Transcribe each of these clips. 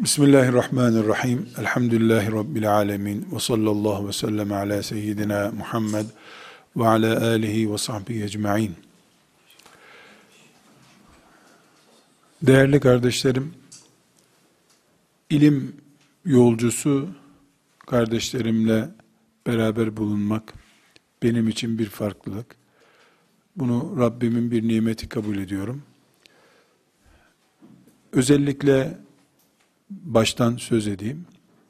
Bismillahirrahmanirrahim. Elhamdülillahi Rabbil alemin. Ve sallallahu ve sellem ala seyyidina Muhammed ve ala alihi ve sahbihi ecma'in. Değerli kardeşlerim, ilim yolcusu kardeşlerimle beraber bulunmak benim için bir farklılık. Bunu Rabbimin bir nimeti kabul ediyorum. Özellikle baştan söz edeyim.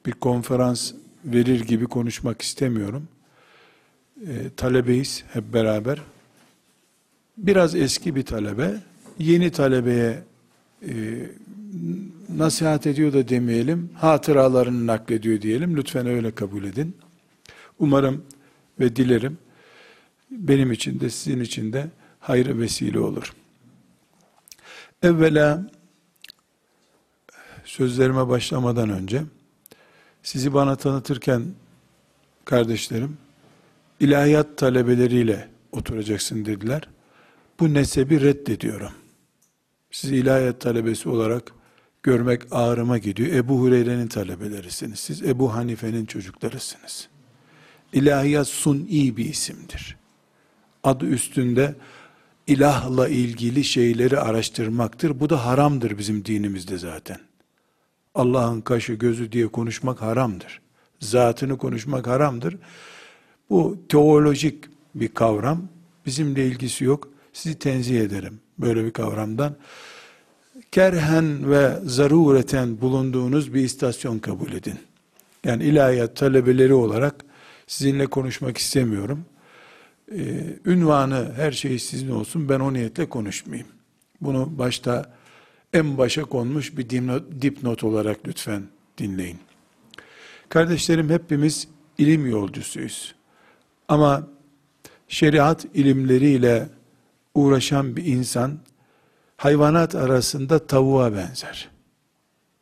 Bir konferans verir gibi konuşmak istemiyorum. E, talebeyiz hep beraber. Biraz eski bir talebe, yeni talebeye e, nasihat ediyor da demeyelim, hatıralarını naklediyor diyelim. Lütfen öyle kabul edin. Umarım ve dilerim benim için de sizin için de hayır vesile olur. Evvela sözlerime başlamadan önce sizi bana tanıtırken kardeşlerim ilahiyat talebeleriyle oturacaksın dediler. Bu nesebi reddediyorum. Sizi ilahiyat talebesi olarak görmek ağrıma gidiyor. Ebu Hureyre'nin talebelerisiniz. Siz Ebu Hanife'nin çocuklarısınız. İlahiyat suni bir isimdir. Adı üstünde ilahla ilgili şeyleri araştırmaktır. Bu da haramdır bizim dinimizde zaten. Allah'ın kaşı gözü diye konuşmak haramdır. Zatını konuşmak haramdır. Bu teolojik bir kavram. Bizimle ilgisi yok. Sizi tenzih ederim böyle bir kavramdan. Kerhen ve zarureten bulunduğunuz bir istasyon kabul edin. Yani ilahiyat talebeleri olarak sizinle konuşmak istemiyorum. Ee, ünvanı her şey sizin olsun ben o niyetle konuşmayayım. Bunu başta en başa konmuş bir dipnot olarak lütfen dinleyin. Kardeşlerim hepimiz ilim yolcusuyuz. Ama şeriat ilimleriyle uğraşan bir insan hayvanat arasında tavuğa benzer.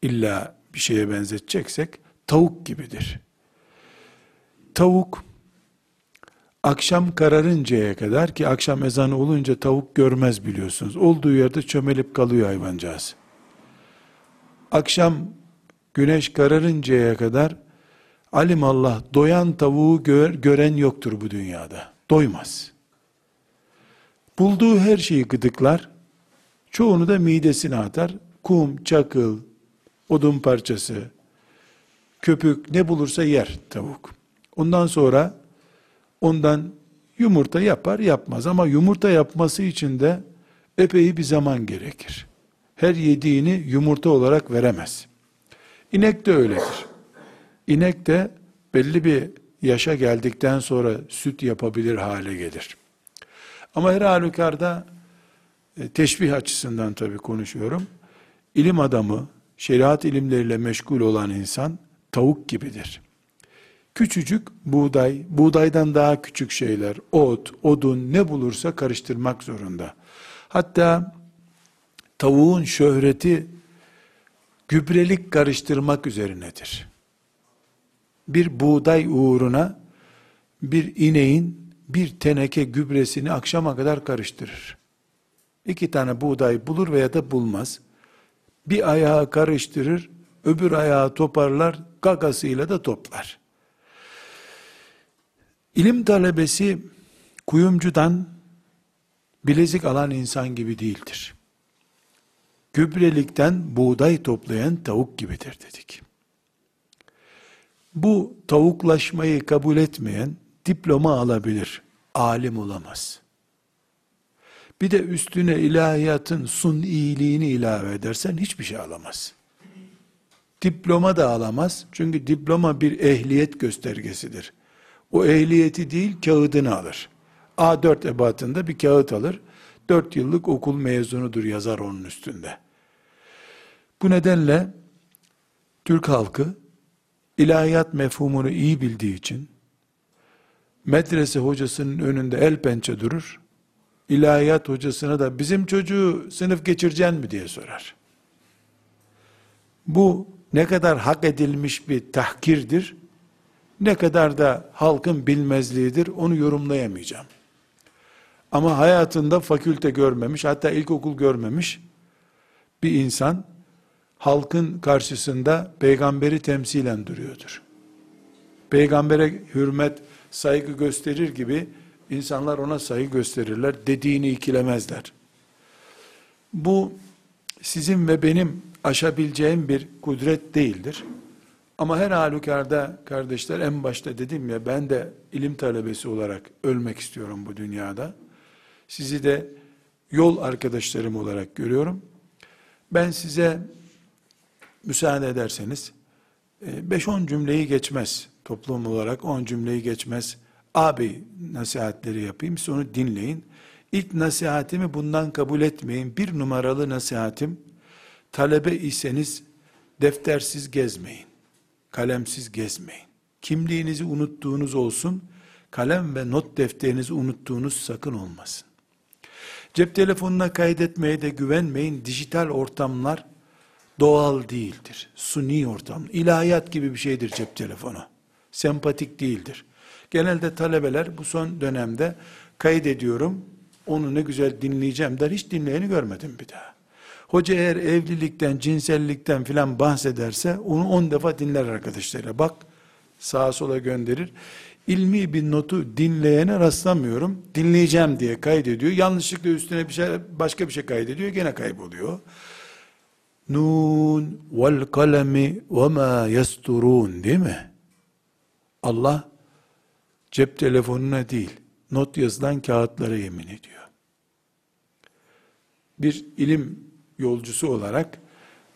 İlla bir şeye benzeteceksek tavuk gibidir. Tavuk akşam kararıncaya kadar ki akşam ezanı olunca tavuk görmez biliyorsunuz. Olduğu yerde çömelip kalıyor hayvancağız. Akşam güneş kararıncaya kadar alim Allah doyan tavuğu gör, gören yoktur bu dünyada. Doymaz. Bulduğu her şeyi gıdıklar. Çoğunu da midesine atar. Kum, çakıl, odun parçası, köpük ne bulursa yer tavuk. Ondan sonra ondan yumurta yapar yapmaz ama yumurta yapması için de epey bir zaman gerekir. Her yediğini yumurta olarak veremez. İnek de öyledir. İnek de belli bir yaşa geldikten sonra süt yapabilir hale gelir. Ama her halükarda e, teşbih açısından tabii konuşuyorum. İlim adamı, şeriat ilimleriyle meşgul olan insan tavuk gibidir. Küçücük buğday, buğdaydan daha küçük şeyler, ot, odun ne bulursa karıştırmak zorunda. Hatta tavuğun şöhreti gübrelik karıştırmak üzerinedir. Bir buğday uğruna bir ineğin bir teneke gübresini akşama kadar karıştırır. İki tane buğday bulur veya da bulmaz. Bir ayağı karıştırır, öbür ayağı toparlar, gagasıyla da toplar. İlim talebesi kuyumcudan bilezik alan insan gibi değildir. Gübrelikten buğday toplayan tavuk gibidir dedik. Bu tavuklaşmayı kabul etmeyen diploma alabilir, alim olamaz. Bir de üstüne ilahiyatın sun iyiliğini ilave edersen hiçbir şey alamaz. Diploma da alamaz. Çünkü diploma bir ehliyet göstergesidir. O ehliyeti değil kağıdını alır. A4 ebatında bir kağıt alır. 4 yıllık okul mezunudur yazar onun üstünde. Bu nedenle Türk halkı ilahiyat mefhumunu iyi bildiği için medrese hocasının önünde el pençe durur. İlahiyat hocasına da bizim çocuğu sınıf geçireceksin mi diye sorar. Bu ne kadar hak edilmiş bir tahkirdir ne kadar da halkın bilmezliğidir onu yorumlayamayacağım. Ama hayatında fakülte görmemiş, hatta ilkokul görmemiş bir insan halkın karşısında peygamberi temsilen duruyordur. Peygambere hürmet, saygı gösterir gibi insanlar ona saygı gösterirler, dediğini ikilemezler. Bu sizin ve benim aşabileceğim bir kudret değildir. Ama her halükarda kardeşler en başta dedim ya ben de ilim talebesi olarak ölmek istiyorum bu dünyada. Sizi de yol arkadaşlarım olarak görüyorum. Ben size müsaade ederseniz 5-10 e, cümleyi geçmez. Toplum olarak 10 cümleyi geçmez. Abi nasihatleri yapayım. Sonra dinleyin. İlk nasihatimi bundan kabul etmeyin. Bir numaralı nasihatim talebe iseniz deftersiz gezmeyin. Kalemsiz gezmeyin. Kimliğinizi unuttuğunuz olsun. Kalem ve not defterinizi unuttuğunuz sakın olmasın. Cep telefonuna kaydetmeye de güvenmeyin. Dijital ortamlar doğal değildir. Suni ortam. İlahiyat gibi bir şeydir cep telefonu. Sempatik değildir. Genelde talebeler bu son dönemde kaydediyorum, onu ne güzel dinleyeceğim der, hiç dinleyeni görmedim bir daha. Hoca eğer evlilikten, cinsellikten filan bahsederse onu on defa dinler arkadaşlarıyla. Bak sağa sola gönderir. İlmi bir notu dinleyene rastlamıyorum. Dinleyeceğim diye kaydediyor. Yanlışlıkla üstüne bir şey, başka bir şey kaydediyor. Gene kayboluyor. Nun vel kalemi ve ma yasturun değil mi? Allah cep telefonuna değil, not yazılan kağıtlara yemin ediyor. Bir ilim yolcusu olarak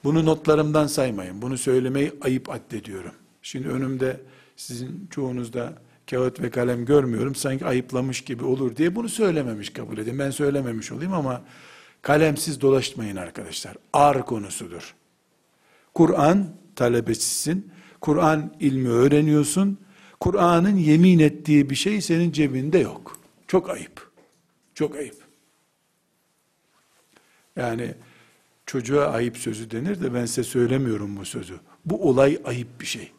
bunu notlarımdan saymayın. Bunu söylemeyi ayıp addediyorum. Şimdi önümde sizin çoğunuzda kağıt ve kalem görmüyorum. Sanki ayıplamış gibi olur diye bunu söylememiş kabul edin. Ben söylememiş olayım ama kalemsiz dolaşmayın arkadaşlar. Ar konusudur. Kur'an talebesisin. Kur'an ilmi öğreniyorsun. Kur'an'ın yemin ettiği bir şey senin cebinde yok. Çok ayıp. Çok ayıp. Yani çocuğa ayıp sözü denir de ben size söylemiyorum bu sözü. Bu olay ayıp bir şey.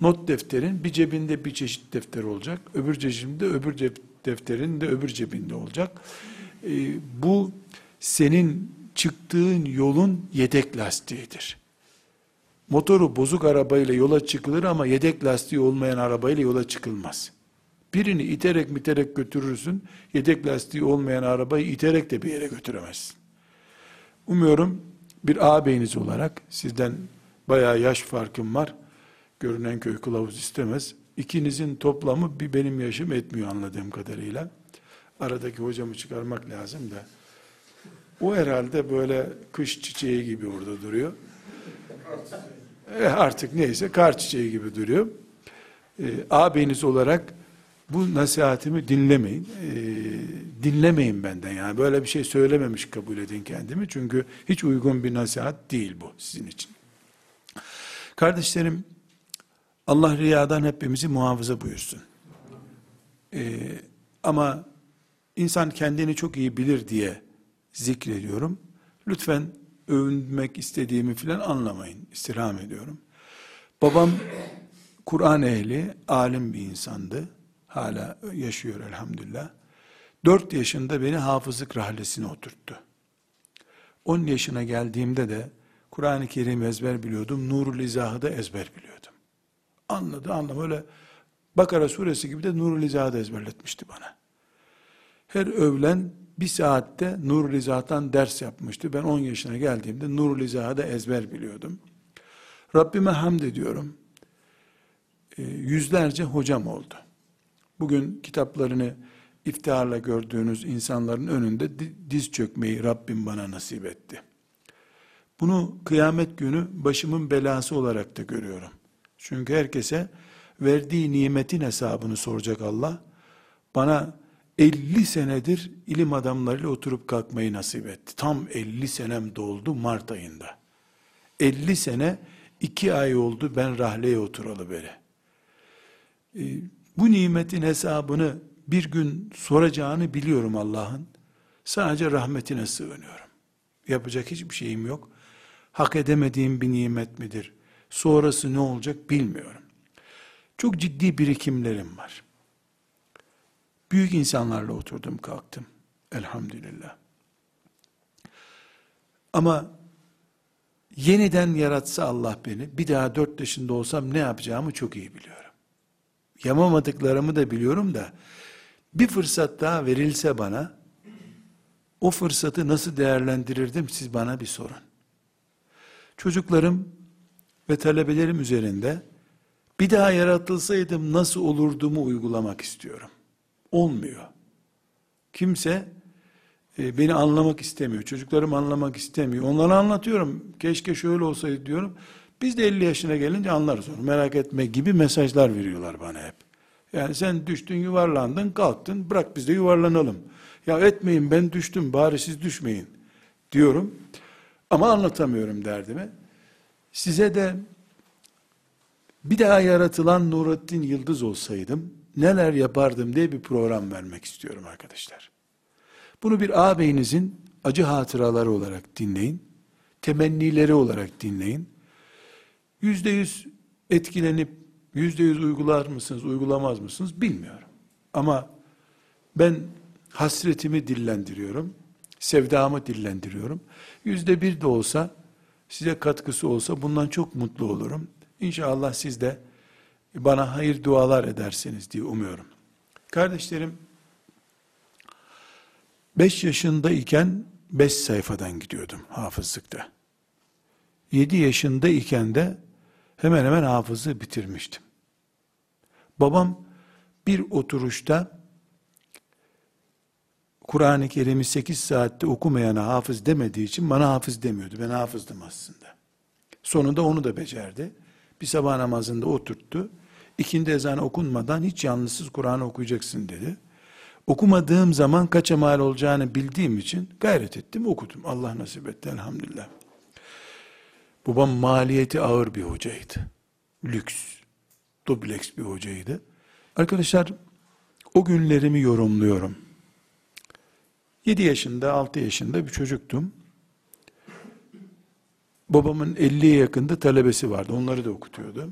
Not defterin bir cebinde bir çeşit defter olacak. Öbür cebinde öbür defterin de öbür cebinde olacak. Ee, bu senin çıktığın yolun yedek lastiğidir. Motoru bozuk arabayla yola çıkılır ama yedek lastiği olmayan arabayla yola çıkılmaz. Birini iterek miterek götürürsün, yedek lastiği olmayan arabayı iterek de bir yere götüremezsin. Umuyorum bir ağabeyiniz olarak sizden bayağı yaş farkım var. Görünen köy kılavuz istemez. İkinizin toplamı bir benim yaşım etmiyor anladığım kadarıyla. Aradaki hocamı çıkarmak lazım da. O herhalde böyle kış çiçeği gibi orada duruyor. E artık neyse kar çiçeği gibi duruyor. E, ağabeyiniz olarak bu nasihatimi dinlemeyin. E, dinlemeyin benden yani. Böyle bir şey söylememiş kabul edin kendimi. Çünkü hiç uygun bir nasihat değil bu sizin için. Kardeşlerim, Allah riyadan hepimizi muhafaza buyursun. E, ama insan kendini çok iyi bilir diye zikrediyorum. Lütfen övünmek istediğimi filan anlamayın. İstirham ediyorum. Babam Kur'an ehli, alim bir insandı. Hala yaşıyor elhamdülillah. Dört yaşında beni hafızlık rahlesine oturttu. On yaşına geldiğimde de Kur'an-ı Kerim ezber biliyordum. Nurul İzah'ı da ezber biliyordum. Anladı anlam öyle Bakara suresi gibi de Nurul İzah'ı da ezberletmişti bana. Her övlen bir saatte Nur Riza'dan ders yapmıştı. Ben 10 yaşına geldiğimde Nur Riza'da ezber biliyordum. Rabbime hamd ediyorum. E, yüzlerce hocam oldu. Bugün kitaplarını iftiharla gördüğünüz insanların önünde diz çökmeyi Rabbim bana nasip etti. Bunu kıyamet günü başımın belası olarak da görüyorum. Çünkü herkese verdiği nimetin hesabını soracak Allah. Bana 50 senedir ilim adamlarıyla oturup kalkmayı nasip etti. Tam 50 senem doldu Mart ayında. 50 sene 2 ay oldu ben rahleye oturalı böyle. Bu nimetin hesabını bir gün soracağını biliyorum Allah'ın. Sadece rahmetine sığınıyorum. Yapacak hiçbir şeyim yok. Hak edemediğim bir nimet midir? Sonrası ne olacak bilmiyorum. Çok ciddi birikimlerim var. Büyük insanlarla oturdum kalktım. Elhamdülillah. Ama Yeniden yaratsa Allah beni, bir daha dört yaşında olsam ne yapacağımı çok iyi biliyorum. Yamamadıklarımı da biliyorum da, bir fırsat daha verilse bana, o fırsatı nasıl değerlendirirdim siz bana bir sorun. Çocuklarım ve talebelerim üzerinde bir daha yaratılsaydım nasıl olurdumu uygulamak istiyorum. Olmuyor. Kimse e, beni anlamak istemiyor. Çocuklarım anlamak istemiyor. Onlara anlatıyorum. Keşke şöyle olsaydı diyorum. Biz de 50 yaşına gelince anlarız onu. Merak etme gibi mesajlar veriyorlar bana hep. Yani sen düştün yuvarlandın kalktın bırak biz de yuvarlanalım. Ya etmeyin ben düştüm bari siz düşmeyin diyorum. Ama anlatamıyorum derdimi. Size de bir daha yaratılan Nurattin Yıldız olsaydım neler yapardım diye bir program vermek istiyorum arkadaşlar. Bunu bir ağabeyinizin acı hatıraları olarak dinleyin. Temennileri olarak dinleyin. Yüzde yüz etkilenip yüzde yüz uygular mısınız, uygulamaz mısınız bilmiyorum. Ama ben hasretimi dillendiriyorum. Sevdamı dillendiriyorum. Yüzde bir de olsa, size katkısı olsa bundan çok mutlu olurum. İnşallah siz de bana hayır dualar edersiniz diye umuyorum. Kardeşlerim, 5 yaşındayken 5 sayfadan gidiyordum hafızlıkta. 7 yaşındayken de hemen hemen hafızı bitirmiştim. Babam bir oturuşta Kur'an-ı Kerim'i 8 saatte okumayana hafız demediği için bana hafız demiyordu. Ben hafızdım aslında. Sonunda onu da becerdi. Bir sabah namazında oturttu. İkindi ezanı okunmadan hiç yalnızsız Kur'an okuyacaksın dedi. Okumadığım zaman kaça mal olacağını bildiğim için gayret ettim, okudum. Allah nasip etti elhamdülillah. Babam maliyeti ağır bir hocaydı. Lüks, dubleks bir hocaydı. Arkadaşlar, o günlerimi yorumluyorum. 7 yaşında, 6 yaşında bir çocuktum. Babamın 50'ye yakında talebesi vardı. Onları da okutuyordu.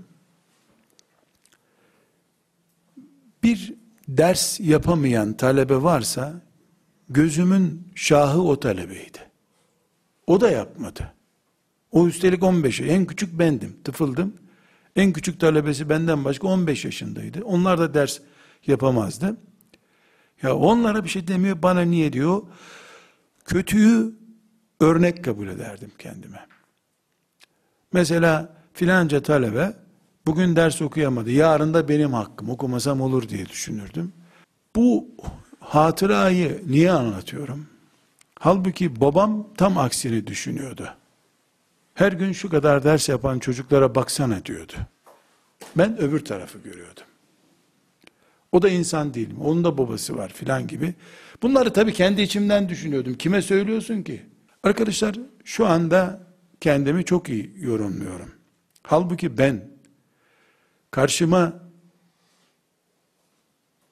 Bir ders yapamayan talebe varsa gözümün şahı o talebeydi. O da yapmadı. O üstelik 15 en küçük bendim, tıfıldım. En küçük talebesi benden başka 15 yaşındaydı. Onlar da ders yapamazdı. Ya onlara bir şey demiyor, bana niye diyor? Kötüyü örnek kabul ederdim kendime. Mesela filanca talebe bugün ders okuyamadı. Yarın da benim hakkım okumasam olur diye düşünürdüm. Bu hatırayı niye anlatıyorum? Halbuki babam tam aksini düşünüyordu. Her gün şu kadar ders yapan çocuklara baksana diyordu. Ben öbür tarafı görüyordum. O da insan değil mi? Onun da babası var filan gibi. Bunları tabii kendi içimden düşünüyordum. Kime söylüyorsun ki? Arkadaşlar şu anda kendimi çok iyi yorumluyorum. Halbuki ben karşıma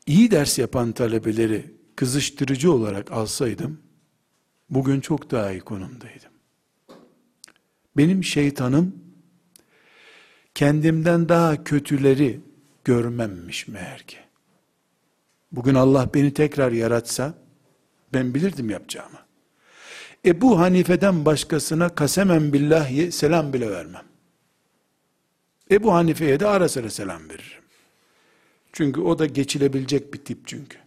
iyi ders yapan talebeleri kızıştırıcı olarak alsaydım, bugün çok daha iyi konumdaydım. Benim şeytanım, kendimden daha kötüleri görmemmiş meğer ki. Bugün Allah beni tekrar yaratsa, ben bilirdim yapacağımı. Ebu Hanife'den başkasına kasemen billah selam bile vermem. Ebu Hanife'ye de ara sıra selam veririm. Çünkü o da geçilebilecek bir tip çünkü.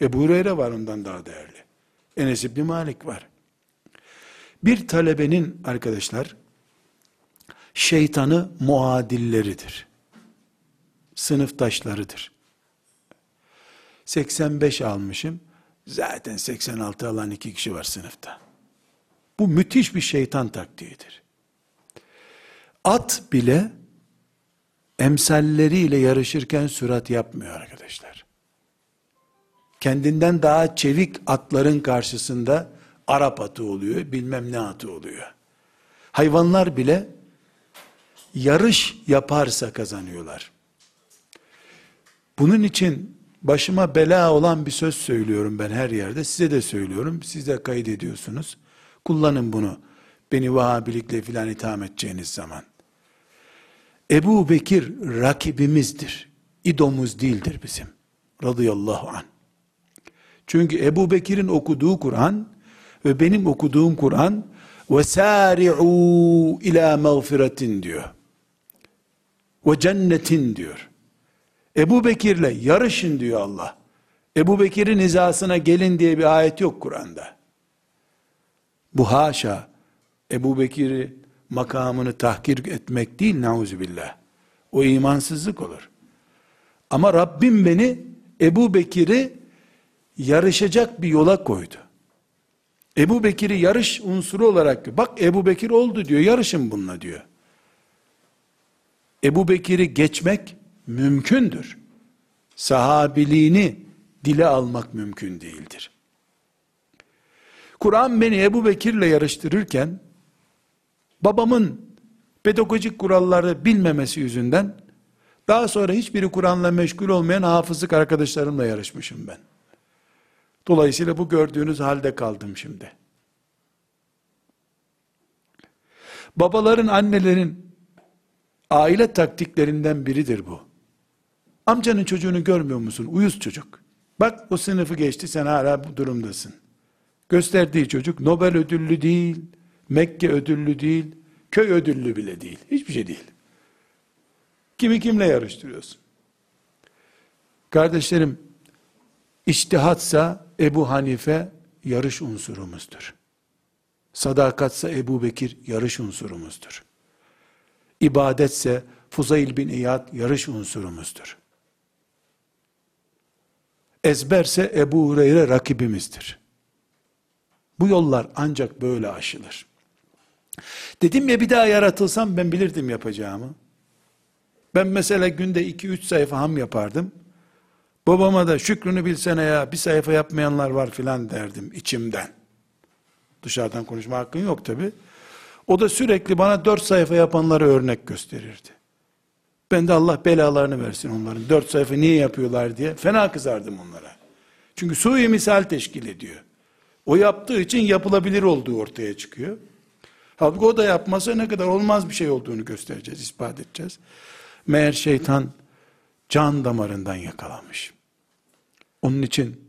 Ebu Hureyre var ondan daha değerli. Enes İbni Malik var. Bir talebenin arkadaşlar, şeytanı muadilleridir. Sınıftaşlarıdır. 85 almışım. Zaten 86 alan iki kişi var sınıfta. Bu müthiş bir şeytan taktiğidir. At bile emsalleriyle yarışırken sürat yapmıyor arkadaşlar. Kendinden daha çevik atların karşısında Arap atı oluyor, bilmem ne atı oluyor. Hayvanlar bile yarış yaparsa kazanıyorlar. Bunun için başıma bela olan bir söz söylüyorum ben her yerde. Size de söylüyorum. Siz de kaydediyorsunuz. Kullanın bunu. Beni Vahabilikle filan itham edeceğiniz zaman. Ebu Bekir rakibimizdir. İdomuz değildir bizim. Radıyallahu an. Çünkü Ebu Bekir'in okuduğu Kur'an ve benim okuduğum Kur'an Ve sari'u ila mağfiretin diyor. Ve cennetin diyor. Ebu Bekir'le yarışın diyor Allah. Ebu Bekir'in hizasına gelin diye bir ayet yok Kur'an'da. Bu haşa Ebu Bekir'i makamını tahkir etmek değil nauzubillah. O imansızlık olur. Ama Rabbim beni Ebu Bekir'i yarışacak bir yola koydu. Ebu Bekir'i yarış unsuru olarak bak Ebu Bekir oldu diyor yarışın bununla diyor. Ebu Bekir'i geçmek mümkündür. Sahabiliğini dile almak mümkün değildir. Kur'an beni Ebu Bekir'le yarıştırırken babamın pedagojik kuralları bilmemesi yüzünden daha sonra hiçbiri Kur'an'la meşgul olmayan hafızlık arkadaşlarımla yarışmışım ben. Dolayısıyla bu gördüğünüz halde kaldım şimdi. Babaların, annelerin aile taktiklerinden biridir bu. Amcanın çocuğunu görmüyor musun? Uyuz çocuk. Bak o sınıfı geçti sen hala bu durumdasın. Gösterdiği çocuk Nobel ödüllü değil, Mekke ödüllü değil, köy ödüllü bile değil. Hiçbir şey değil. Kimi kimle yarıştırıyorsun? Kardeşlerim, iştihatsa Ebu Hanife yarış unsurumuzdur. Sadakatsa Ebu Bekir yarış unsurumuzdur. İbadetse Fuzayl bin İyad yarış unsurumuzdur. Ezberse Ebu Hureyre rakibimizdir. Bu yollar ancak böyle aşılır. Dedim ya bir daha yaratılsam ben bilirdim yapacağımı. Ben mesela günde 2-3 sayfa ham yapardım. Babama da şükrünü bilsene ya bir sayfa yapmayanlar var filan derdim içimden. Dışarıdan konuşma hakkın yok tabi. O da sürekli bana dört sayfa yapanları örnek gösterirdi. Ben de Allah belalarını versin onların. Dört sayfa niye yapıyorlar diye fena kızardım onlara. Çünkü sui misal teşkil ediyor. O yaptığı için yapılabilir olduğu ortaya çıkıyor. Halbuki o da yapmasa ne kadar olmaz bir şey olduğunu göstereceğiz, ispat edeceğiz. Meğer şeytan can damarından yakalanmış. Onun için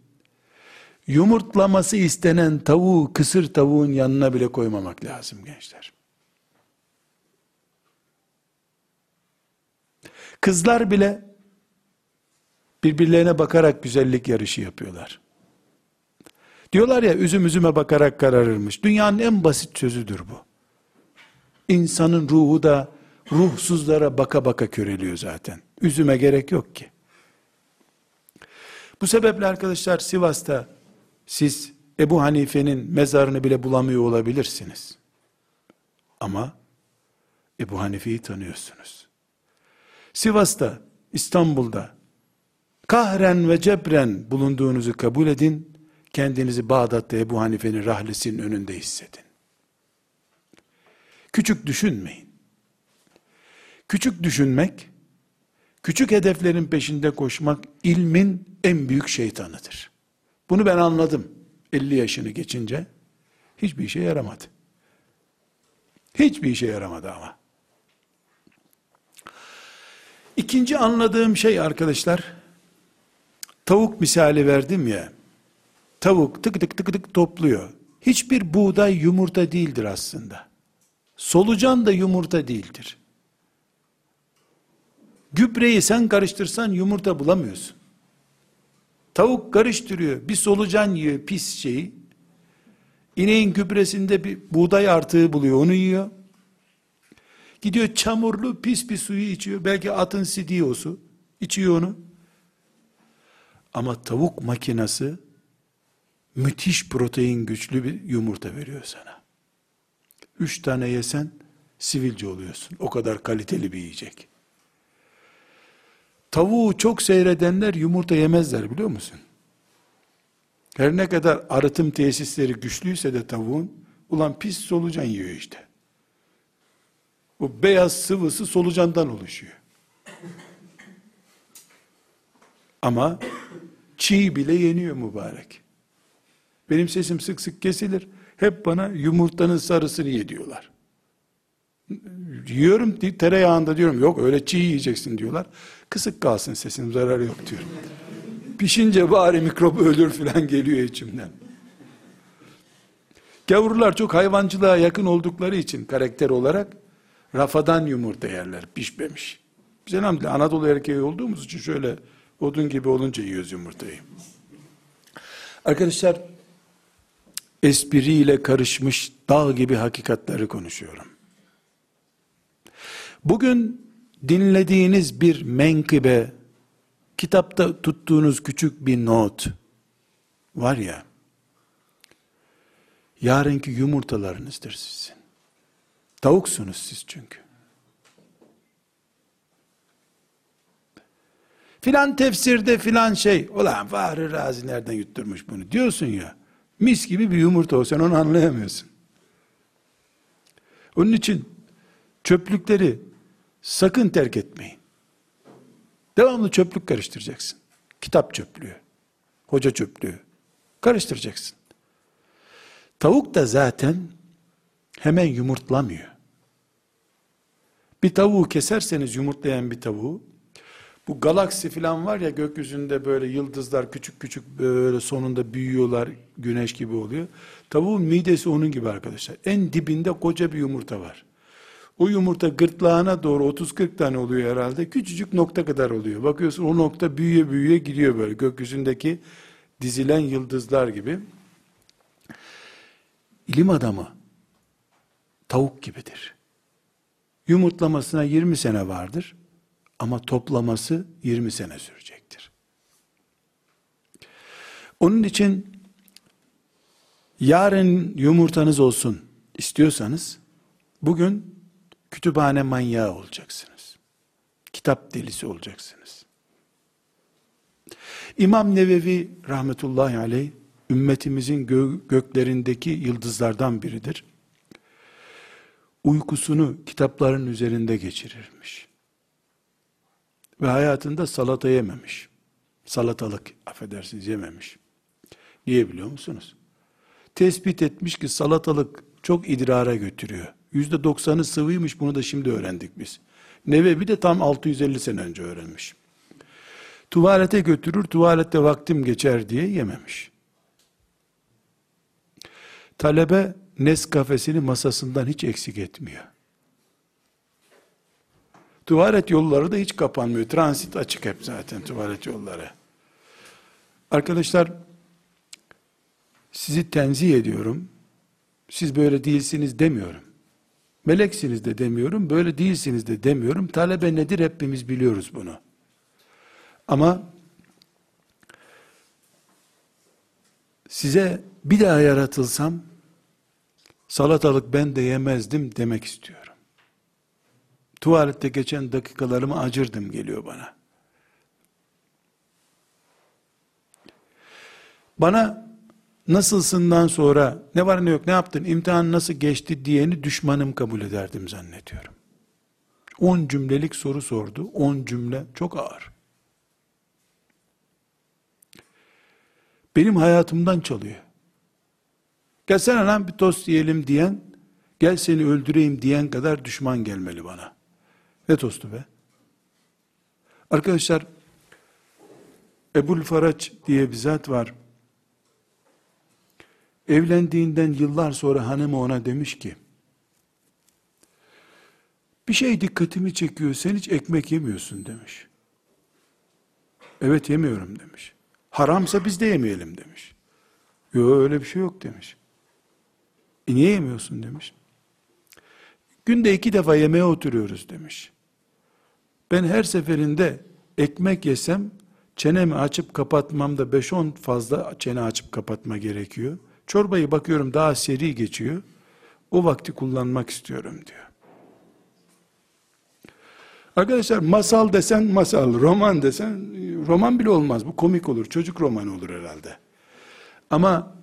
yumurtlaması istenen tavuğu kısır tavuğun yanına bile koymamak lazım gençler. Kızlar bile birbirlerine bakarak güzellik yarışı yapıyorlar. Diyorlar ya üzüm üzüme bakarak kararırmış. Dünyanın en basit sözüdür bu. İnsanın ruhu da ruhsuzlara baka baka köreliyor zaten. Üzüme gerek yok ki. Bu sebeple arkadaşlar Sivas'ta siz Ebu Hanife'nin mezarını bile bulamıyor olabilirsiniz. Ama Ebu Hanife'yi tanıyorsunuz. Sivas'ta, İstanbul'da kahren ve cebren bulunduğunuzu kabul edin. Kendinizi Bağdat'ta Ebu Hanife'nin rahlesinin önünde hissedin. Küçük düşünmeyin. Küçük düşünmek, küçük hedeflerin peşinde koşmak ilmin en büyük şeytanıdır. Bunu ben anladım 50 yaşını geçince. Hiçbir işe yaramadı. Hiçbir işe yaramadı ama. İkinci anladığım şey arkadaşlar, tavuk misali verdim ya, tavuk tık tık tık tık topluyor. Hiçbir buğday yumurta değildir aslında. Solucan da yumurta değildir. Gübreyi sen karıştırsan yumurta bulamıyorsun. Tavuk karıştırıyor, bir solucan yiyor pis şeyi. İneğin gübresinde bir buğday artığı buluyor, onu yiyor. Gidiyor çamurlu pis bir suyu içiyor. Belki atın sidiği o su. İçiyor onu. Ama tavuk makinası müthiş protein güçlü bir yumurta veriyor sana. Üç tane yesen sivilce oluyorsun. O kadar kaliteli bir yiyecek. Tavuğu çok seyredenler yumurta yemezler biliyor musun? Her ne kadar arıtım tesisleri güçlüyse de tavuğun, ulan pis solucan yiyor işte. O beyaz sıvısı solucandan oluşuyor. Ama çiğ bile yeniyor mübarek. Benim sesim sık sık kesilir. Hep bana yumurtanın sarısını ye diyorlar. Yiyorum tereyağında diyorum. Yok öyle çiğ yiyeceksin diyorlar. Kısık kalsın sesin zararı yok diyorum. Pişince bari mikrop ölür falan geliyor içimden. Gavurlar çok hayvancılığa yakın oldukları için karakter olarak rafadan yumurta yerler pişmemiş. Biz elhamdülillah Anadolu erkeği olduğumuz için şöyle odun gibi olunca yiyoruz yumurtayı. Arkadaşlar espriyle karışmış dağ gibi hakikatleri konuşuyorum. Bugün dinlediğiniz bir menkıbe, kitapta tuttuğunuz küçük bir not var ya, yarınki yumurtalarınızdır sizin. Tavuksunuz siz çünkü. Filan tefsirde filan şey, ulan Fahri Razi nereden yutturmuş bunu diyorsun ya, mis gibi bir yumurta o, sen onu anlayamıyorsun. Onun için çöplükleri sakın terk etmeyin. Devamlı çöplük karıştıracaksın. Kitap çöplüğü, hoca çöplüğü karıştıracaksın. Tavuk da zaten hemen yumurtlamıyor. Bir tavuğu keserseniz yumurtlayan bir tavuğu, bu galaksi falan var ya gökyüzünde böyle yıldızlar küçük küçük böyle sonunda büyüyorlar, güneş gibi oluyor. Tavuğun midesi onun gibi arkadaşlar. En dibinde koca bir yumurta var. O yumurta gırtlağına doğru 30-40 tane oluyor herhalde. Küçücük nokta kadar oluyor. Bakıyorsun o nokta büyüye büyüye gidiyor böyle gökyüzündeki dizilen yıldızlar gibi. İlim adamı tavuk gibidir. Yumurtlamasına 20 sene vardır ama toplaması 20 sene sürecektir. Onun için yarın yumurtanız olsun istiyorsanız bugün kütüphane manyağı olacaksınız. Kitap delisi olacaksınız. İmam Nevevi rahmetullahi aleyh ümmetimizin gö göklerindeki yıldızlardan biridir. Uykusunu kitapların üzerinde geçirirmiş. Ve hayatında salata yememiş. Salatalık affedersiniz yememiş. Niye biliyor musunuz? Tespit etmiş ki salatalık çok idrara götürüyor. Yüzde doksanı sıvıymış bunu da şimdi öğrendik biz. Nevevi de tam 650 sene önce öğrenmiş. Tuvalete götürür, tuvalette vaktim geçer diye yememiş. Talebe Neskafesini masasından hiç eksik etmiyor. Tuvalet yolları da hiç kapanmıyor. Transit açık hep zaten tuvalet yolları. Arkadaşlar sizi tenzih ediyorum. Siz böyle değilsiniz demiyorum. Meleksiniz de demiyorum, böyle değilsiniz de demiyorum. Talebe nedir hepimiz biliyoruz bunu. Ama size bir daha yaratılsam salatalık ben de yemezdim demek istiyorum. Tuvalette geçen dakikalarımı acırdım geliyor bana. Bana nasılsından sonra ne var ne yok ne yaptın imtihan nasıl geçti diyeni düşmanım kabul ederdim zannediyorum. 10 cümlelik soru sordu. 10 cümle çok ağır. Benim hayatımdan çalıyor. Gelsene lan bir tost yiyelim diyen, gel seni öldüreyim diyen kadar düşman gelmeli bana. Ne tostu be? Arkadaşlar, Ebul Faraç diye bir zat var. Evlendiğinden yıllar sonra hanımı ona demiş ki, bir şey dikkatimi çekiyor, sen hiç ekmek yemiyorsun demiş. Evet yemiyorum demiş. Haramsa biz de yemeyelim demiş. Yok öyle bir şey yok demiş. E niye yemiyorsun demiş. Günde iki defa yemeğe oturuyoruz demiş. Ben her seferinde ekmek yesem çenemi açıp kapatmamda 5-10 fazla çene açıp kapatma gerekiyor. Çorbayı bakıyorum daha seri geçiyor. O vakti kullanmak istiyorum diyor. Arkadaşlar masal desen masal, roman desen roman bile olmaz. Bu komik olur. Çocuk romanı olur herhalde. Ama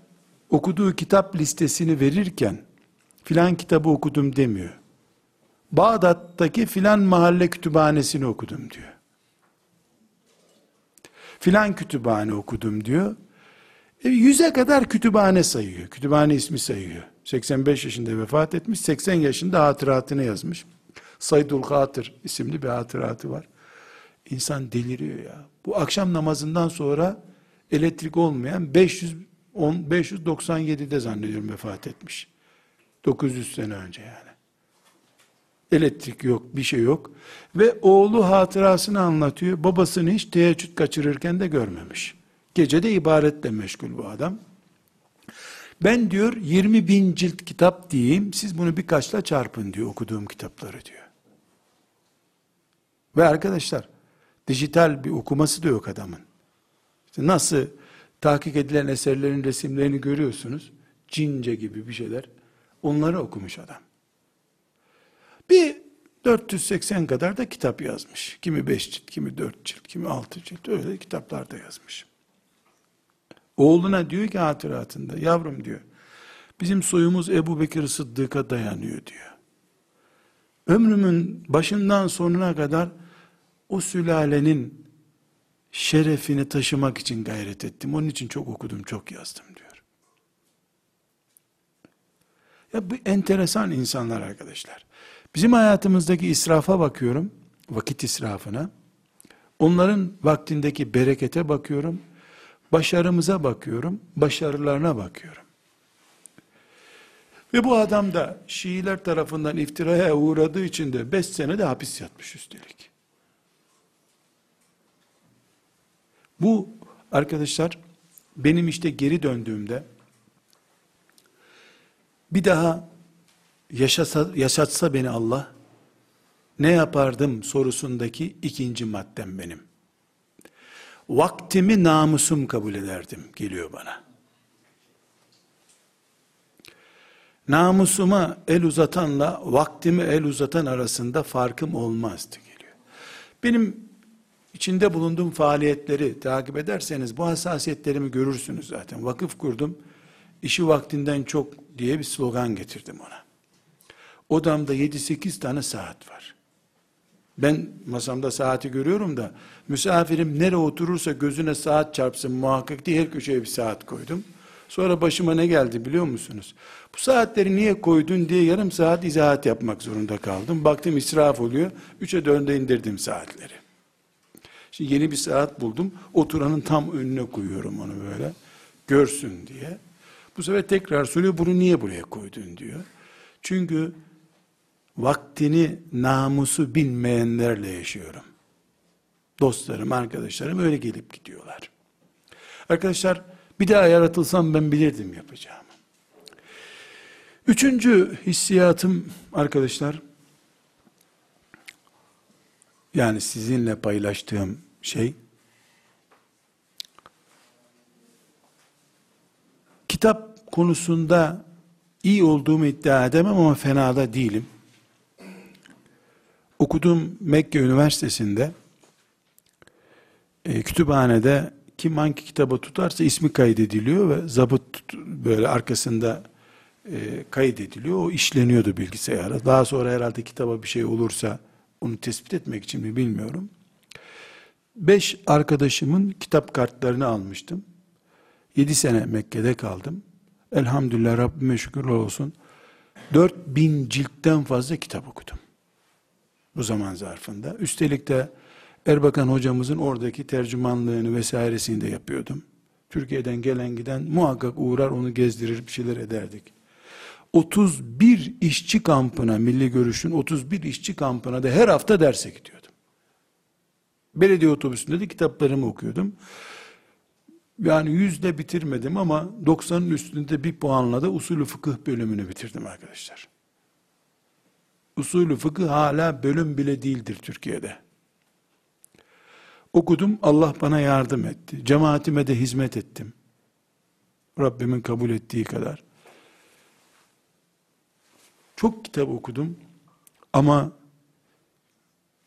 okuduğu kitap listesini verirken filan kitabı okudum demiyor. Bağdat'taki filan mahalle kütüphanesini okudum diyor. Filan kütüphane okudum diyor. E, yüze kadar kütüphane sayıyor. Kütüphane ismi sayıyor. 85 yaşında vefat etmiş, 80 yaşında hatıratını yazmış. Saydul Hatır isimli bir hatıratı var. İnsan deliriyor ya. Bu akşam namazından sonra elektrik olmayan 500 10, 597'de zannediyorum vefat etmiş. 900 sene önce yani. Elektrik yok, bir şey yok. Ve oğlu hatırasını anlatıyor. Babasını hiç teheccüd kaçırırken de görmemiş. Gece de ibaretle meşgul bu adam. Ben diyor 20 bin cilt kitap diyeyim, siz bunu birkaçla çarpın diyor okuduğum kitapları diyor. Ve arkadaşlar, dijital bir okuması da yok adamın. İşte nasıl tahkik edilen eserlerin resimlerini görüyorsunuz, cince gibi bir şeyler, onları okumuş adam. Bir 480 kadar da kitap yazmış. Kimi 5 cilt, kimi 4 cilt, kimi 6 cilt, öyle kitaplar da yazmış. Oğluna diyor ki hatıratında, yavrum diyor, bizim soyumuz Ebu Bekir Sıddık'a dayanıyor diyor. Ömrümün başından sonuna kadar o sülalenin şerefini taşımak için gayret ettim. Onun için çok okudum, çok yazdım diyor. Ya bu enteresan insanlar arkadaşlar. Bizim hayatımızdaki israfa bakıyorum, vakit israfına. Onların vaktindeki berekete bakıyorum. Başarımıza bakıyorum, başarılarına bakıyorum. Ve bu adam da Şiiler tarafından iftiraya uğradığı için de 5 sene de hapis yatmış üstelik. Bu arkadaşlar benim işte geri döndüğümde bir daha yaşasa, yaşatsa beni Allah ne yapardım sorusundaki ikinci maddem benim vaktimi namusum kabul ederdim geliyor bana. Namusuma el uzatanla vaktimi el uzatan arasında farkım olmazdı geliyor. Benim içinde bulunduğum faaliyetleri takip ederseniz bu hassasiyetlerimi görürsünüz zaten. Vakıf kurdum, işi vaktinden çok diye bir slogan getirdim ona. Odamda 7-8 tane saat var. Ben masamda saati görüyorum da misafirim nereye oturursa gözüne saat çarpsın muhakkak diye her köşeye bir saat koydum. Sonra başıma ne geldi biliyor musunuz? Bu saatleri niye koydun diye yarım saat izahat yapmak zorunda kaldım. Baktım israf oluyor. Üçe dörde indirdim saatleri. Şimdi yeni bir saat buldum. Oturanın tam önüne koyuyorum onu böyle. Görsün diye. Bu sefer tekrar soruyor bunu niye buraya koydun diyor. Çünkü vaktini namusu bilmeyenlerle yaşıyorum. Dostlarım, arkadaşlarım öyle gelip gidiyorlar. Arkadaşlar bir daha yaratılsam ben bilirdim yapacağımı. Üçüncü hissiyatım arkadaşlar, yani sizinle paylaştığım şey, kitap konusunda iyi olduğumu iddia edemem ama fena da değilim okuduğum Mekke Üniversitesi'nde e, kütüphanede kim hangi kitabı tutarsa ismi kaydediliyor ve zabıt böyle arkasında e, kaydediliyor. O işleniyordu bilgisayara. Daha sonra herhalde kitaba bir şey olursa onu tespit etmek için mi bilmiyorum. Beş arkadaşımın kitap kartlarını almıştım. Yedi sene Mekke'de kaldım. Elhamdülillah Rabbime şükürler olsun. Dört bin ciltten fazla kitap okudum bu zaman zarfında. Üstelik de Erbakan hocamızın oradaki tercümanlığını vesairesini de yapıyordum. Türkiye'den gelen giden muhakkak uğrar onu gezdirir bir şeyler ederdik. 31 işçi kampına, milli görüşün 31 işçi kampına da her hafta derse gidiyordum. Belediye otobüsünde de kitaplarımı okuyordum. Yani yüzde bitirmedim ama 90'ın üstünde bir puanla da usulü fıkıh bölümünü bitirdim arkadaşlar usulü fıkıh hala bölüm bile değildir Türkiye'de. Okudum, Allah bana yardım etti. Cemaatime de hizmet ettim. Rabbimin kabul ettiği kadar. Çok kitap okudum ama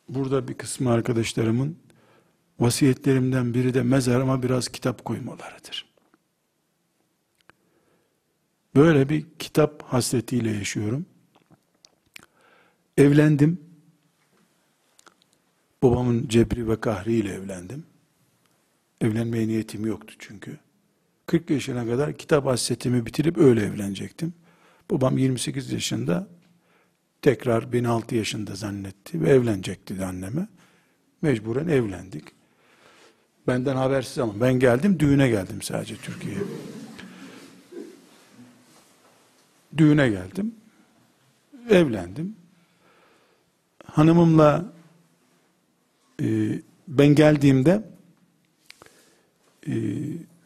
burada bir kısmı arkadaşlarımın vasiyetlerimden biri de mezarıma biraz kitap koymalarıdır. Böyle bir kitap hasretiyle yaşıyorum. Evlendim. Babamın cebri ve kahriyle evlendim. Evlenmeye niyetim yoktu çünkü. 40 yaşına kadar kitap hasretimi bitirip öyle evlenecektim. Babam 28 yaşında tekrar beni 6 yaşında zannetti ve evlenecekti anneme. Mecburen evlendik. Benden habersiz ama ben geldim düğüne geldim sadece Türkiye'ye. düğüne geldim. Evlendim. Hanımımla e, ben geldiğimde e,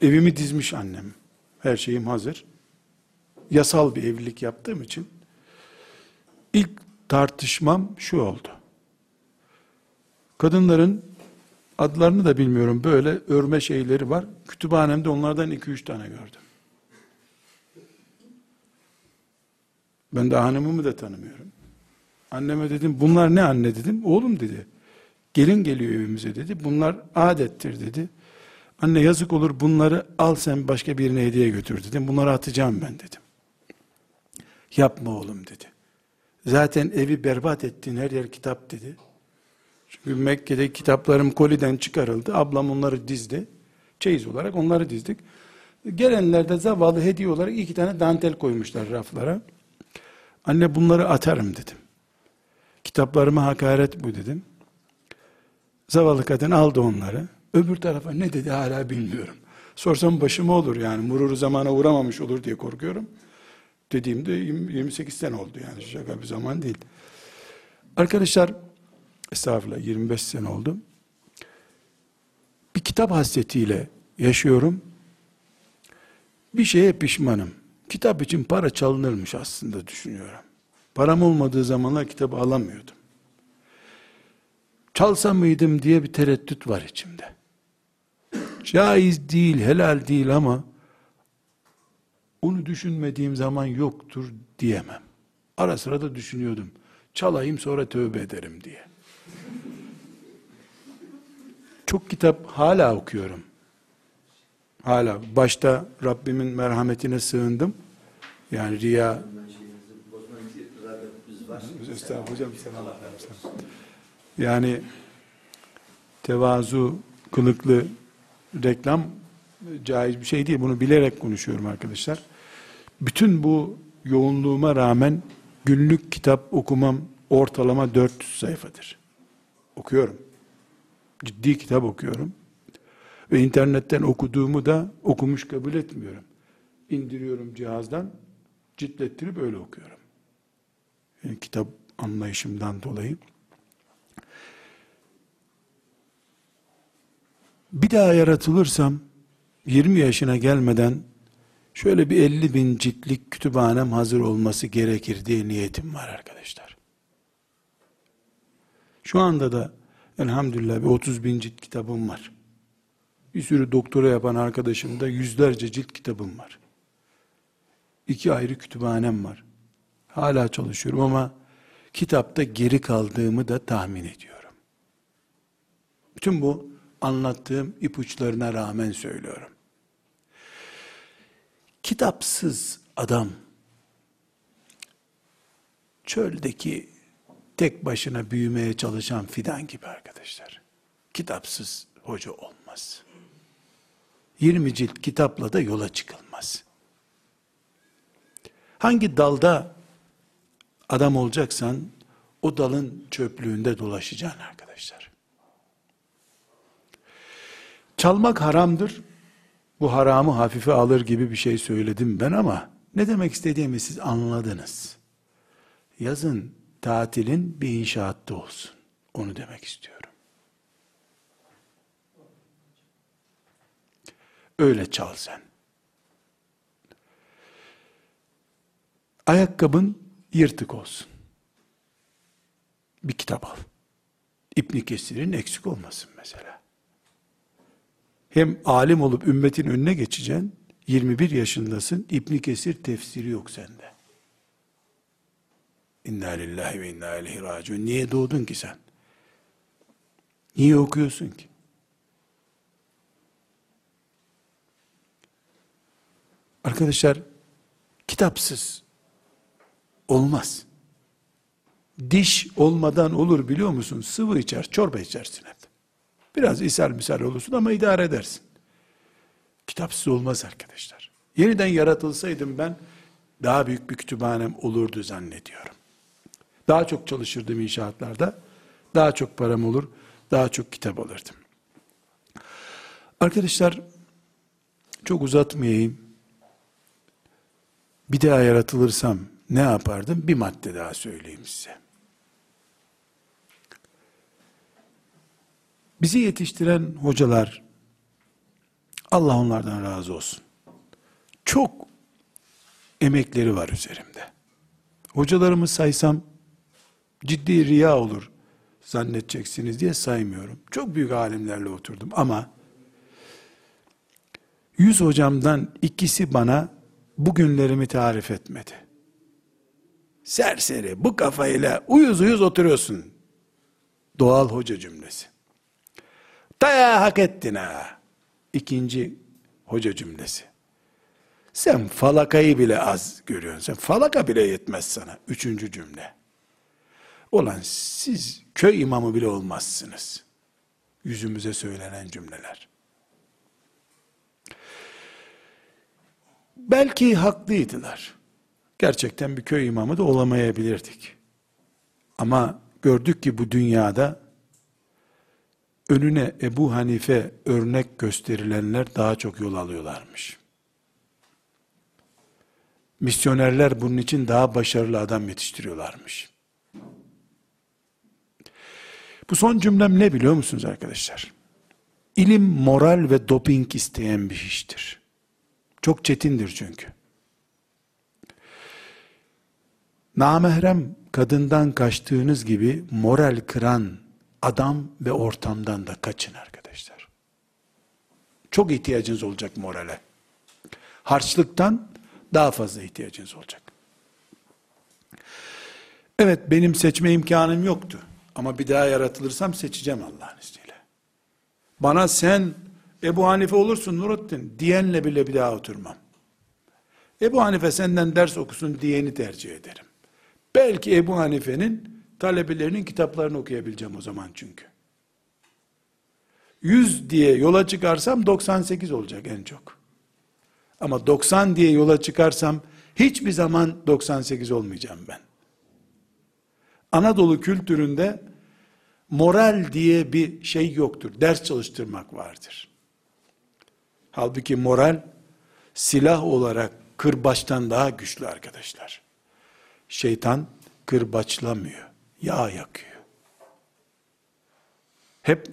evimi dizmiş annem. Her şeyim hazır. Yasal bir evlilik yaptığım için ilk tartışmam şu oldu. Kadınların adlarını da bilmiyorum böyle örme şeyleri var. Kütüphanemde onlardan iki üç tane gördüm. Ben de hanımımı da tanımıyorum. Anneme dedim bunlar ne anne dedim. Oğlum dedi. Gelin geliyor evimize dedi. Bunlar adettir dedi. Anne yazık olur bunları al sen başka birine hediye götür dedim. Bunları atacağım ben dedim. Yapma oğlum dedi. Zaten evi berbat ettin her yer kitap dedi. Çünkü Mekke'de kitaplarım koliden çıkarıldı. Ablam onları dizdi. Çeyiz olarak onları dizdik. Gelenler de zavallı hediye olarak iki tane dantel koymuşlar raflara. Anne bunları atarım dedim. Kitaplarıma hakaret bu dedim. Zavallı kadın aldı onları. Öbür tarafa ne dedi hala bilmiyorum. Sorsam başıma olur yani. Mururu zamana uğramamış olur diye korkuyorum. Dediğimde 28 sene oldu yani. Şaka bir zaman değil. Arkadaşlar estağfurullah 25 sene oldu. Bir kitap hasretiyle yaşıyorum. Bir şeye pişmanım. Kitap için para çalınırmış aslında düşünüyorum. Param olmadığı zamanlar kitabı alamıyordum. Çalsa mıydım diye bir tereddüt var içimde. Caiz değil, helal değil ama onu düşünmediğim zaman yoktur diyemem. Ara sıra da düşünüyordum. Çalayım sonra tövbe ederim diye. Çok kitap hala okuyorum. Hala başta Rabbimin merhametine sığındım. Yani riya Estağfurullah hocam Yani tevazu kılıklı reklam caiz bir şey değil. Bunu bilerek konuşuyorum arkadaşlar. Bütün bu yoğunluğuma rağmen günlük kitap okumam ortalama 400 sayfadır. Okuyorum. Ciddi kitap okuyorum. Ve internetten okuduğumu da okumuş kabul etmiyorum. İndiriyorum cihazdan, ciltlettirip öyle okuyorum. Yani kitap anlayışımdan dolayı. Bir daha yaratılırsam, 20 yaşına gelmeden şöyle bir 50 bin ciltlik kütüphanem hazır olması gerekir diye niyetim var arkadaşlar. Şu anda da elhamdülillah bir 30 bin cilt kitabım var. Bir sürü doktora yapan arkadaşımda yüzlerce cilt kitabım var. İki ayrı kütüphanem var. Hala çalışıyorum ama kitapta geri kaldığımı da tahmin ediyorum. Bütün bu anlattığım ipuçlarına rağmen söylüyorum. Kitapsız adam çöldeki tek başına büyümeye çalışan fidan gibi arkadaşlar. Kitapsız hoca olmaz. 20 cilt kitapla da yola çıkılmaz. Hangi dalda adam olacaksan o dalın çöplüğünde dolaşacaksın arkadaşlar. Çalmak haramdır. Bu haramı hafife alır gibi bir şey söyledim ben ama ne demek istediğimi siz anladınız. Yazın tatilin bir inşaatta olsun. Onu demek istiyorum. Öyle çal sen. Ayakkabın yırtık olsun. Bir kitap al. İbn Kesir'in eksik olmasın mesela. Hem alim olup ümmetin önüne geçeceksin. 21 yaşındasın. İbn Kesir tefsiri yok sende. İnna lillahi ve inna ileyhi raciun. Niye doğdun ki sen? Niye okuyorsun ki? Arkadaşlar kitapsız olmaz. Diş olmadan olur biliyor musun? Sıvı içer, çorba içersin hep. Biraz ishal misal olursun ama idare edersin. Kitapsız olmaz arkadaşlar. Yeniden yaratılsaydım ben daha büyük bir kütüphanem olurdu zannediyorum. Daha çok çalışırdım inşaatlarda. Daha çok param olur. Daha çok kitap alırdım. Arkadaşlar çok uzatmayayım. bir daha yaratılırsam ne yapardım? Bir madde daha söyleyeyim size. Bizi yetiştiren hocalar, Allah onlardan razı olsun. Çok emekleri var üzerimde. Hocalarımı saysam ciddi riya olur zannedeceksiniz diye saymıyorum. Çok büyük alimlerle oturdum ama yüz hocamdan ikisi bana bugünlerimi tarif etmedi. Serseri bu kafayla uyuz uyuz oturuyorsun. Doğal hoca cümlesi. Daya hak ettin ha. İkinci hoca cümlesi. Sen falakayı bile az görüyorsun. Sen falaka bile yetmez sana. Üçüncü cümle. Olan siz köy imamı bile olmazsınız. Yüzümüze söylenen cümleler. Belki haklıydılar. Gerçekten bir köy imamı da olamayabilirdik. Ama gördük ki bu dünyada önüne Ebu Hanife örnek gösterilenler daha çok yol alıyorlarmış. Misyonerler bunun için daha başarılı adam yetiştiriyorlarmış. Bu son cümlem ne biliyor musunuz arkadaşlar? İlim, moral ve doping isteyen bir iştir. Çok çetindir çünkü. Namahrem kadından kaçtığınız gibi moral kıran adam ve ortamdan da kaçın arkadaşlar. Çok ihtiyacınız olacak morale. Harçlıktan daha fazla ihtiyacınız olacak. Evet benim seçme imkanım yoktu. Ama bir daha yaratılırsam seçeceğim Allah'ın izniyle. Bana sen Ebu Hanife olursun Nurattin diyenle bile bir daha oturmam. Ebu Hanife senden ders okusun diyeni tercih ederim. Belki Ebu Hanife'nin talebelerinin kitaplarını okuyabileceğim o zaman çünkü. 100 diye yola çıkarsam 98 olacak en çok. Ama 90 diye yola çıkarsam hiçbir zaman 98 olmayacağım ben. Anadolu kültüründe moral diye bir şey yoktur. Ders çalıştırmak vardır. Halbuki moral silah olarak kırbaçtan daha güçlü arkadaşlar. Şeytan kırbaçlamıyor, yağ yakıyor. Hep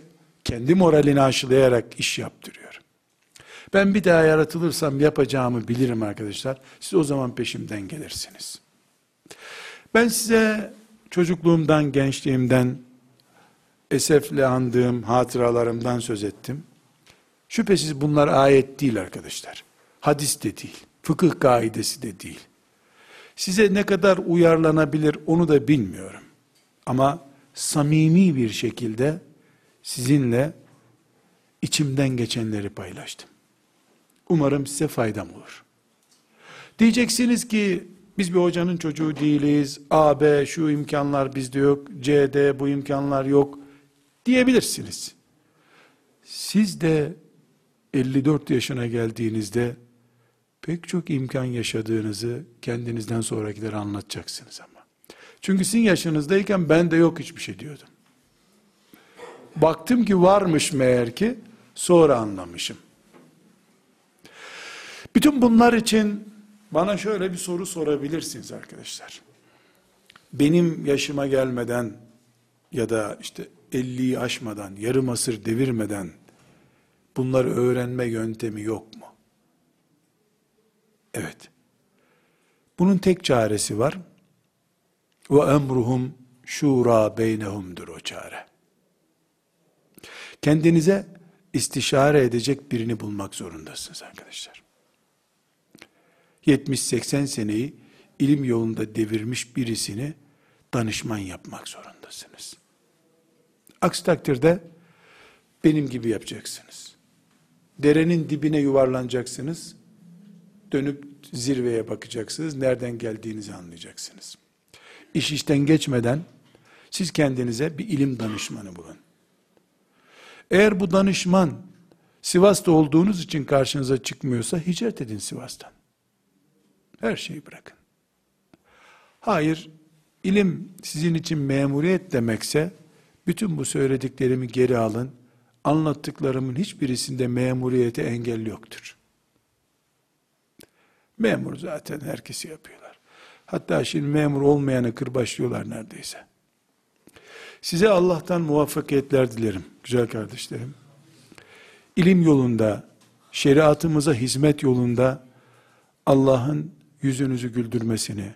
kendi moralini aşılayarak iş yaptırıyor. Ben bir daha yaratılırsam yapacağımı bilirim arkadaşlar. Siz o zaman peşimden gelirsiniz. Ben size çocukluğumdan, gençliğimden, esefle andığım hatıralarımdan söz ettim. Şüphesiz bunlar ayet değil arkadaşlar. Hadis de değil. Fıkıh kaidesi de değil. Size ne kadar uyarlanabilir onu da bilmiyorum. Ama samimi bir şekilde sizinle içimden geçenleri paylaştım. Umarım size faydam olur. Diyeceksiniz ki biz bir hocanın çocuğu değiliz. A, B şu imkanlar bizde yok. C, D bu imkanlar yok. Diyebilirsiniz. Siz de 54 yaşına geldiğinizde pek çok imkan yaşadığınızı kendinizden sonrakilere anlatacaksınız ama. Çünkü sizin yaşınızdayken ben de yok hiçbir şey diyordum. Baktım ki varmış meğer ki sonra anlamışım. Bütün bunlar için bana şöyle bir soru sorabilirsiniz arkadaşlar. Benim yaşıma gelmeden ya da işte 50'yi aşmadan, yarım asır devirmeden bunları öğrenme yöntemi yok mu? Evet. Bunun tek çaresi var. Ve emruhum şura beynehumdur o çare. Kendinize istişare edecek birini bulmak zorundasınız arkadaşlar. 70-80 seneyi ilim yolunda devirmiş birisini danışman yapmak zorundasınız. Aksi takdirde benim gibi yapacaksınız. Derenin dibine yuvarlanacaksınız. Dönüp zirveye bakacaksınız. Nereden geldiğinizi anlayacaksınız. İş işten geçmeden siz kendinize bir ilim danışmanı bulun. Eğer bu danışman Sivas'ta olduğunuz için karşınıza çıkmıyorsa hicret edin Sivas'tan. Her şeyi bırakın. Hayır, ilim sizin için memuriyet demekse, bütün bu söylediklerimi geri alın, anlattıklarımın hiçbirisinde memuriyete engel yoktur. Memur zaten herkesi yapıyorlar. Hatta şimdi memur olmayanı kırbaçlıyorlar neredeyse. Size Allah'tan muvaffakiyetler dilerim güzel kardeşlerim. İlim yolunda, şeriatımıza hizmet yolunda Allah'ın yüzünüzü güldürmesini,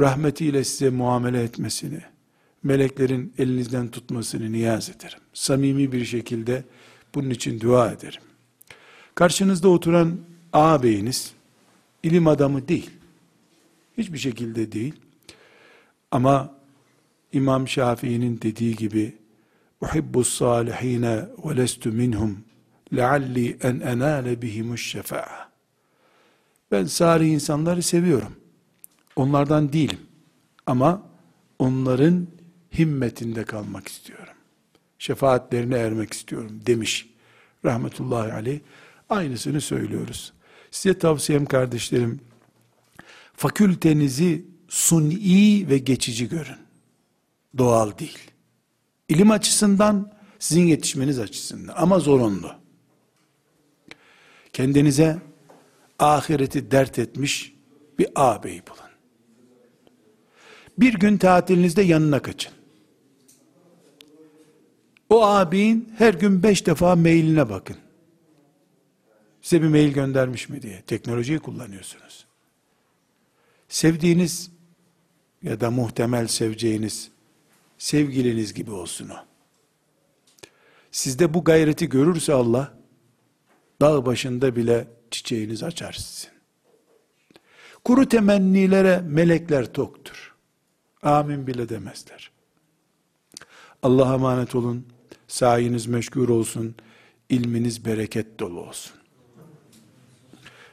rahmetiyle size muamele etmesini, meleklerin elinizden tutmasını niyaz ederim. Samimi bir şekilde bunun için dua ederim. Karşınızda oturan ağabeyiniz, ilim adamı değil. Hiçbir şekilde değil. Ama İmam Şafii'nin dediği gibi uhibbus salihine ve lestu minhum lealli en enale bihimuş şefa'a. Ben salih insanları seviyorum. Onlardan değilim. Ama onların himmetinde kalmak istiyorum. Şefaatlerine ermek istiyorum demiş. Rahmetullahi aleyh. Aynısını söylüyoruz. Size tavsiyem kardeşlerim, fakültenizi suni ve geçici görün. Doğal değil. İlim açısından, sizin yetişmeniz açısından ama zorunlu. Kendinize ahireti dert etmiş bir ağabey bulun. Bir gün tatilinizde yanına kaçın. O ağabeyin her gün beş defa mailine bakın. Size bir mail göndermiş mi diye. Teknolojiyi kullanıyorsunuz. Sevdiğiniz ya da muhtemel seveceğiniz sevgiliniz gibi olsun o. Sizde bu gayreti görürse Allah, dağ başında bile çiçeğiniz açar sizin. Kuru temennilere melekler toktur. Amin bile demezler. Allah'a emanet olun. Sayiniz meşgul olsun. ilminiz bereket dolu olsun.